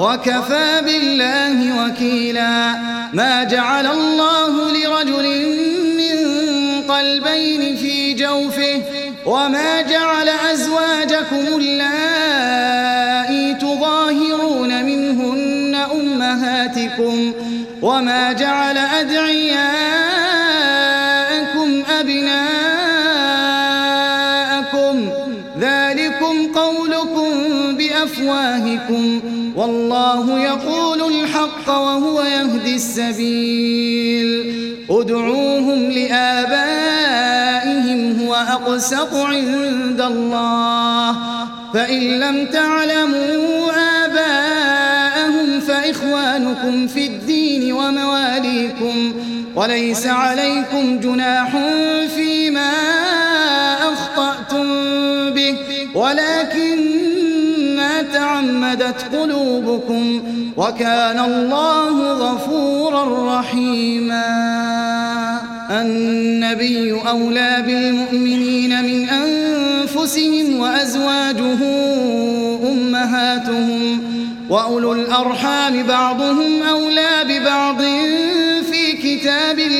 وكفى بالله وكيلا ما جعل الله لرجل من قلبين في جوفه وما جعل أزواجكم اللائي تظاهرون منهن أمهاتكم وما جعل أدعياءكم بأفواهكم والله يقول الحق وهو يهدي السبيل. ادعوهم لآبائهم هو أقسط عند الله. فإن لم تعلموا آباءهم فإخوانكم في الدين ومواليكم. وليس عليكم جناح فيما أخطأتم به. ولكن ما تعمدت قلوبكم وكان الله غفورا رحيما. النبي أولى بالمؤمنين من أنفسهم وأزواجه أمهاتهم وأولو الأرحام بعضهم أولى ببعض في كتاب الله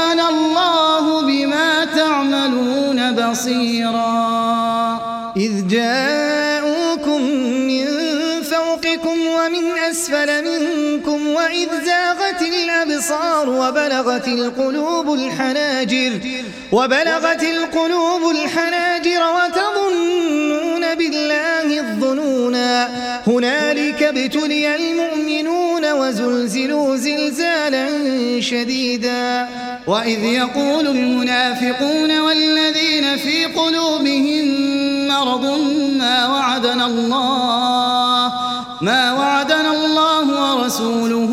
بصيرا. إذ جاءوكم من فوقكم ومن أسفل منكم وإذ زاغت الأبصار وبلغت القلوب الحناجر وبلغت القلوب الحناجر وتظنون بالله الظنونا. هنالك ابتلي المؤمنون وزلزلوا زلزالا شديدا. وإذ يقول المنافقون والذين في قلوبهم مرض ما وعدنا الله ما وعدنا الله ورسوله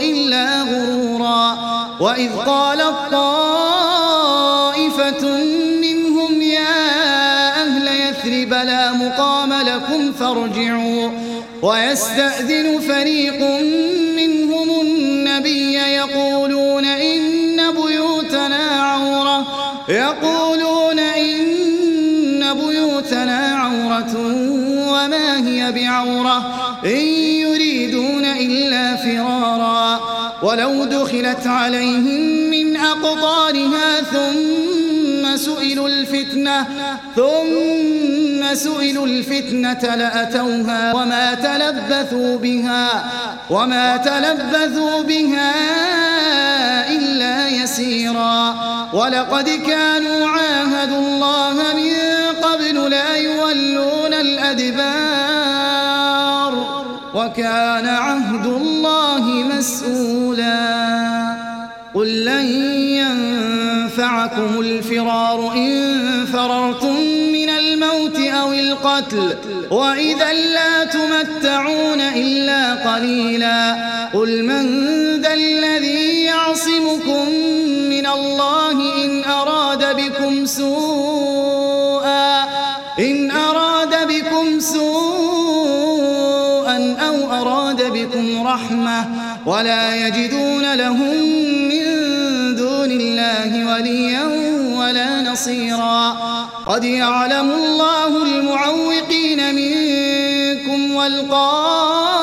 إلا غرورا. وإذ قالت طائفة منهم يا أهل يثرب لا مقام لكم فارجعوا. ويستأذن فريق منهم النبي يقولون إن بيوتنا عورة. يقولون إن بيوتنا عورة وما هي بعورة. إن يريدون إلا فرارا. ولو دخلت عليهم من أقطارها ثم سئلوا الفتنة ثم سئلوا الفتنة لأتوها وما تلبثوا بها وما تلبثوا بها إلا يسيرا. ولقد كانوا عاهدوا الله من قبل لا يولون الأدبار وكان عهد الله مسؤولا. قل لن ينفعكم الفرار إن فررتم من الموت أو القتل وإذا لا تمتعون إلا قليلا. قل من ذا الذي يعصمكم من الله إن أراد بكم سوءا إن أراد بكم سوءا أو أراد بكم رحمة ولا يجدون لهم الله وليا ولا نصيرا. قد يعلم الله المعوقين منكم والقائلين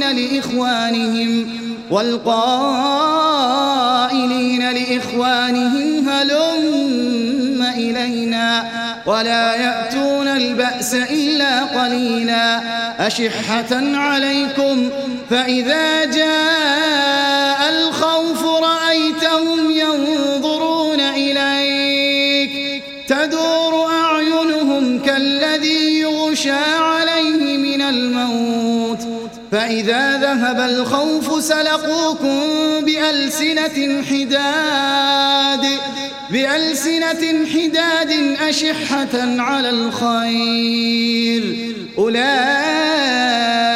لإخوانهم والقائلين لإخوانهم هلم إلينا ولا يأتون البأس إلا قليلا. أشحة عليكم فإذا جاء يغشى عليه من الموت. فإذا ذهب الخوف سلقوكم بألسنة حداد. بألسنة حداد أشحة على الخير. أولئك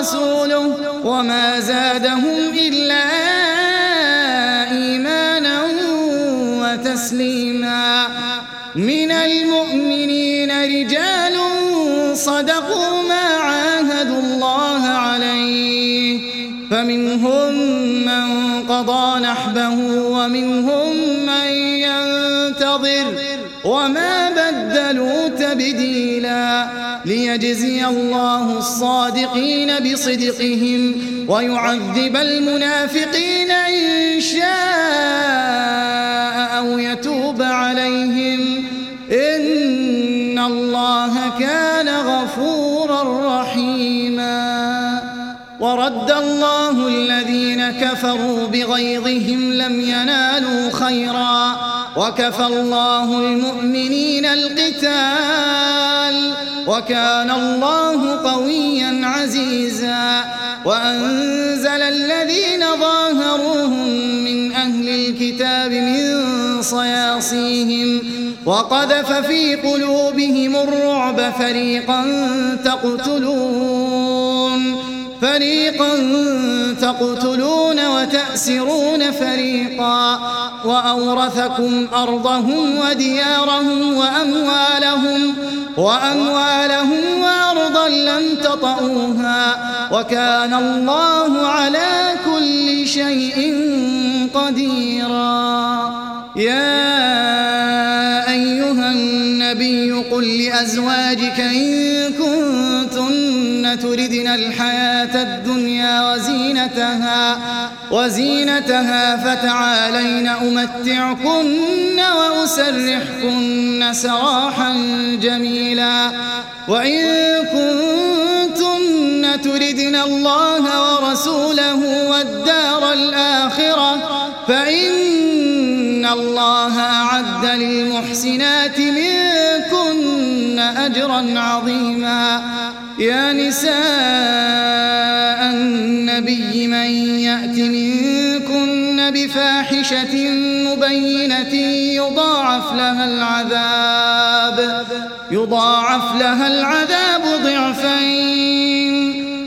ورسوله وما زادهم إلا إيمانا وتسليما. ليجزي الله الصادقين بصدقهم ويعذب المنافقين إن شاء أو يتوب عليهم. إن الله كان غفورا رحيما. ورد الله الذين كفروا بغيظهم لم ينالوا خيرا. وكفى الله المؤمنين القتال. وكان الله قويا عزيزا وأنزل الذين ظاهروهم من أهل الكتاب من صياصيهم وقذف في قلوبهم الرعب فريقا تقتلون. فريقا تقتلون وتأسرون فريقا وأورثكم أرضهم وديارهم وأموالهم وأموالهم وأرضا لم تطئوها وكان الله على كل شيء قديرا يا أيها النبي قل لأزواجك إن تردن الحياة الدنيا وزينتها وزينتها فتعالين أمتعكن وأسرحكن سراحا جميلا. وإن كنتن تردن الله ورسوله والدار الآخرة فإن الله أعد للمحسنات منكن أجرا عظيما. يا نساء النبي من يأت منكن بفاحشة مبينة يضاعف لها العذاب يضاعف لها العذاب ضعفين.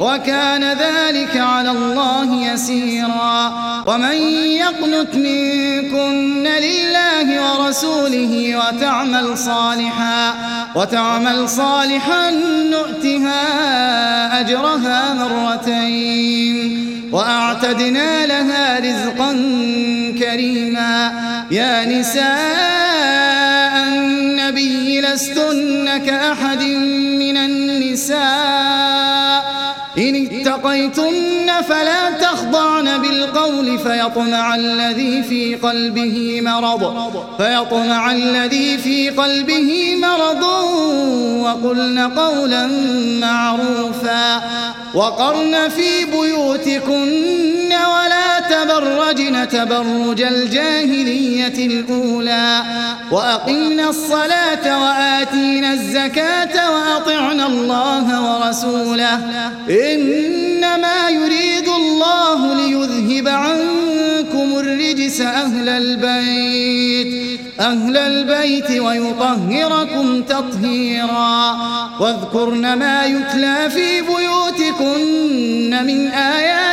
وكان ذلك على الله يسيرا. ومن يقنت منكن لله ورسوله وتعمل صالحا وتعمل صالحا نؤتها أجرها مرتين. وأعتدنا لها رزقا كريما. يا نساء النبي لستن كأحد من النساء. إن اتقيتن فلا تخضعن بالقول فيطمع الذي في قلبه مرض فيطمع الذي في قلبه مرض وقلن قولا معروفا وقرن في بيوتكن ولا تبرجن تبرج الجاهلية الأولى. وأقمنا الصلاة وآتينا الزكاة وأطعنا الله ورسوله. إنما يريد الله ليذهب عنكم الرجس أهل البيت. أهل البيت ويطهركم تطهيرا. واذكرن ما يتلى في بيوتكن من آيات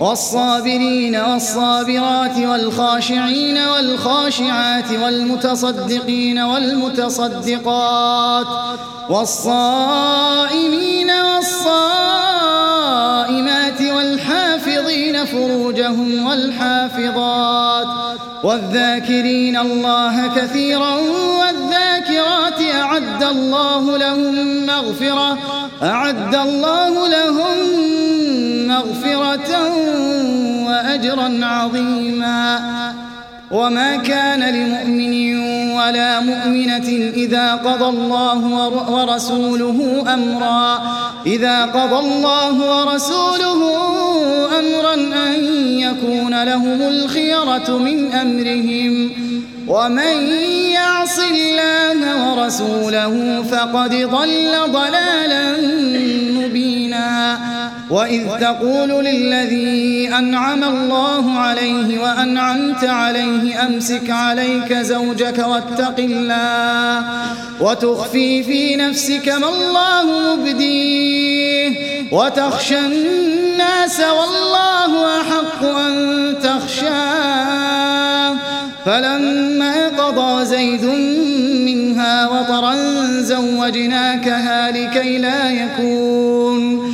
والصابرين والصابرات والخاشعين والخاشعات والمتصدقين والمتصدقات والصائمين والصائمات والحافظين فروجهم والحافظات والذاكرين الله كثيرا والذاكرات أعد الله لهم مغفرة أعد الله لهم مغفرة وأجرا عظيما. وما كان لمؤمن ولا مؤمنة إذا قضى الله ورسوله أمرا. إذا قضى الله ورسوله أمرا أن يكون لهم الخيرة من أمرهم. ومن يعص الله ورسوله فقد ضل ضلالا مبينا. وإذ تقول للذي أنعم الله عليه وأنعمت عليه أمسك عليك زوجك واتق الله وتخفي في نفسك ما الله مبديه وتخشى الناس والله أحق أن تخشاه فلما قضى زيد منها وطرا زوجناكها لكي لا يكون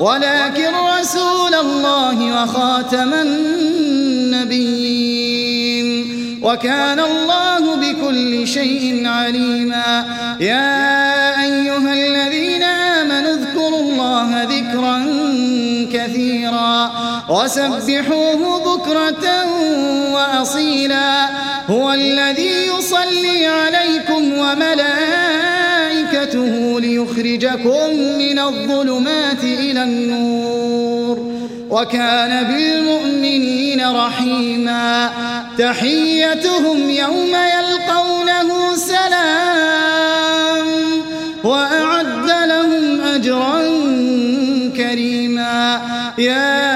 ولكن رسول الله وخاتم النبيين. وكان الله بكل شيء عليما. يا أيها الذين آمنوا اذكروا الله ذكرا كثيرا. وسبحوه بكرة وأصيلا. هو الذي يصلي عليكم وملائكته ليخرجكم من الظلمات إلى النور. وكان بالمؤمنين رحيما. تحيتهم يوم يلقونه سلام. وأعد لهم أجرا كريما. يا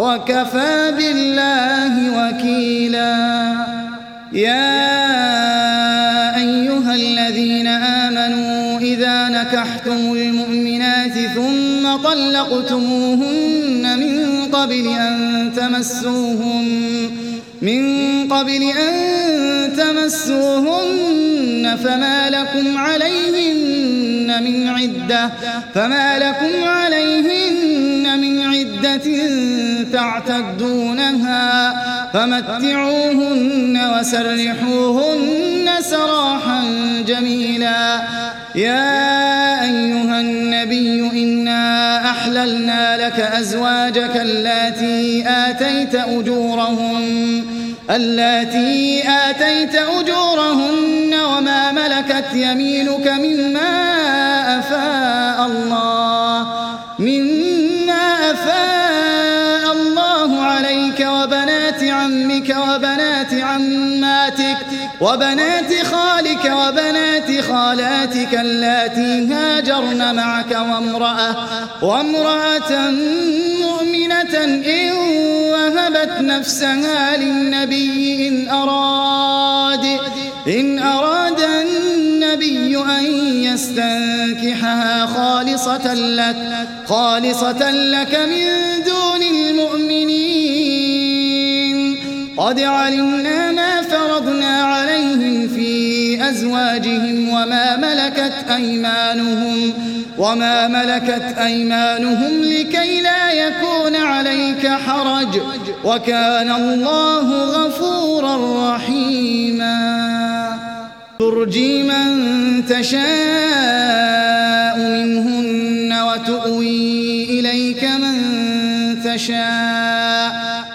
وكفى بالله وكيلا. يا أيها الذين آمنوا إذا نكحتم المؤمنات ثم طلقتموهن من قبل أن تمسوهن من قبل أن تمسوهن فما لكم عليهن من عدة فما لكم عليهن عدة تعتدونها فمتعوهن وسرحوهن سراحا جميلا. يا أيها النبي إنا أحللنا لك أزواجك اللاتي آتيت أجورهم اللاتي آتيت أجورهن وما ملكت يمينك مما أفاء الله. وبنات خالك وبنات خالاتك اللاتي هاجرن معك وامرأة وامرأة مؤمنة إن وهبت نفسها للنبي إن أراد إن أراد النبي أن يستنكحها خالصة لك خالصة لك من دون المؤمنين. قد علمنا أزواجهم وما ملكت أيمانهم وما ملكت أيمانهم لكي لا يكون عليك حرج وكان الله غفورا رحيما. ترجي من تشاء منهن وتؤوي إليك من تشاء.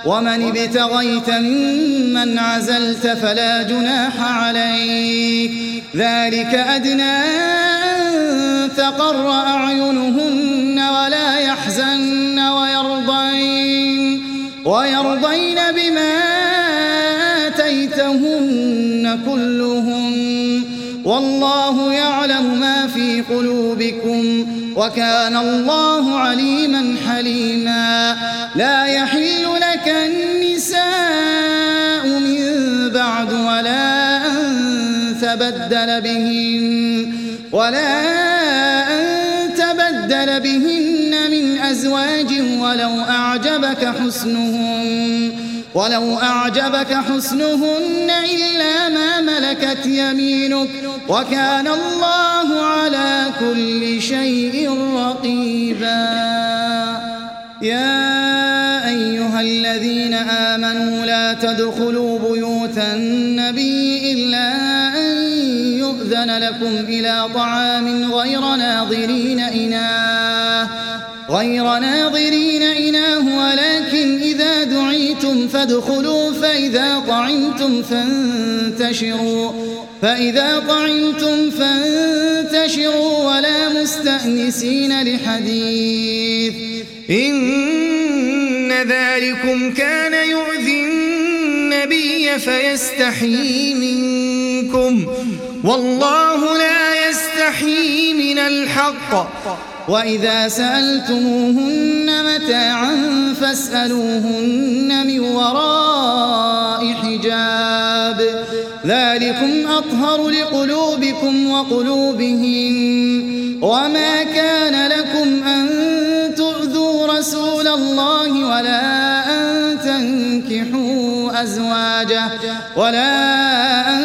ومن ابتغيت ممن عزلت فلا جناح عليك. ذلك أدنى تقر أعينهن ولا يحزن ويرضين. ويرضين بما آتيتهن كلهم. والله يعلم ما في قلوبكم. وكان الله عليما حليما. لا يحل لك النساء من بعد ولا أن تبدل بهن ولا أن تبدل بهن من أزواج ولو أعجبك حسنهن ولو أعجبك حسنهن إلا ما ملكت يمينك وكان الله على كل شيء رقيبا. يا أيها الذين آمنوا لا تدخلوا بيوت النبي إلا أن يؤذن لكم إلى طعام غير ناظرين إناه غير ناظرين إناه ولكن إذا دعيتم فادخلوا فإذا طعمتم فانتشروا فإذا طعمتم فانتشروا ولا مستأنسين لحديث. إن ذلكم كان يؤذي النبي فيستحيي منكم. والله لا يستحيي من الحق. وإذا سألتموهن متاعا فاسألوهن من وراء حجاب. ذلكم أطهر لقلوبكم وقلوبهم وما كان لكم أن تؤذوا رسول الله ولا أن تنكحوا أزواجه ولا أن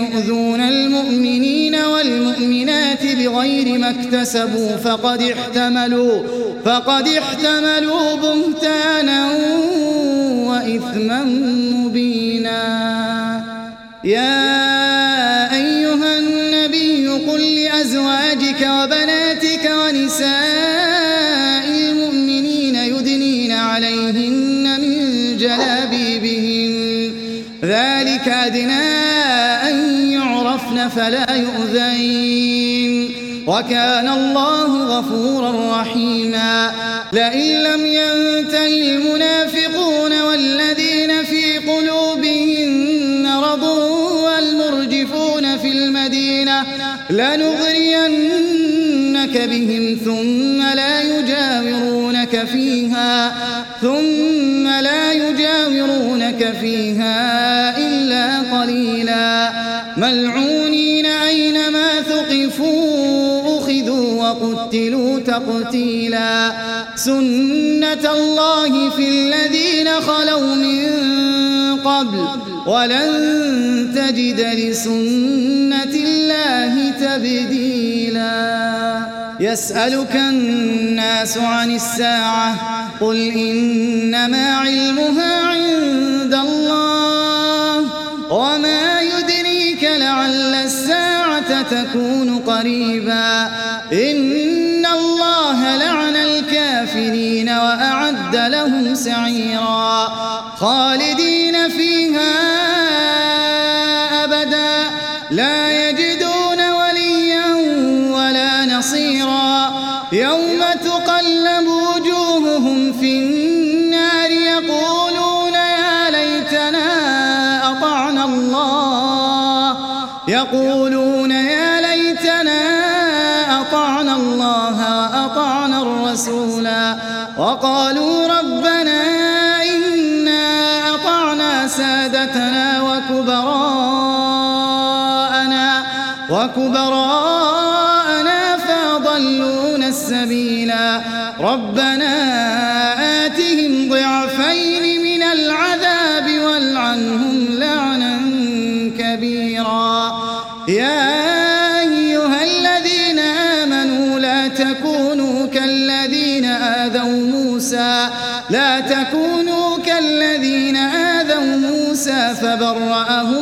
يؤذون المؤمنين والمؤمنات بغير ما اكتسبوا فقد احتملوا فقد احتملوا بهتانا وإثما مبينا. يا فلا يؤذين. وكان الله غفورا رحيما. لئن لم ينتهي المنافقون والذين في قلوبهم مرض والمرجفون في المدينة لنغرينك بهم ثم لا يجاورونك فيها ثم لا يجاورونك فيها إلا قليلا. ملعونين تقتيلا. سنة الله في الذين خلوا من قبل. ولن تجد لسنة الله تبديلا. يسألك الناس عن الساعة. قل إنما علمها عند الله. وما يدريك لعل الساعة تكون قريبا. إن وأعد لهم سعيرا. خالدين فيها أبدا. لا وكبراءنا فأضلونا السبيلا. ربنا آتهم ضعفين من العذاب والعنهم لعنا كبيرا. يا أيها الذين آمنوا لا تكونوا كالذين آذوا موسى. لا تكونوا كالذين آذوا موسى فبرأه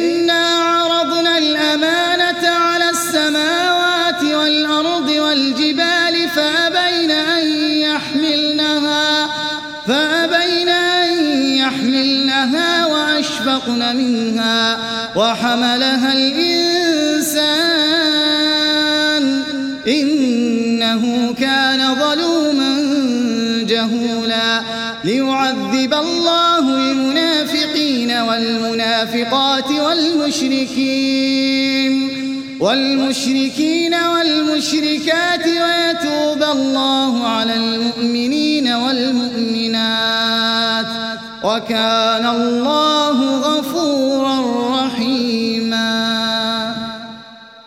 وأشفقن منها وحملها الإنسان. إنه كان ظلوما جهولا ليعذب الله المنافقين والمنافقات والمشركين. والمشركين والمشركات ويتوب الله على المؤمنين والمؤمنات. وكان الله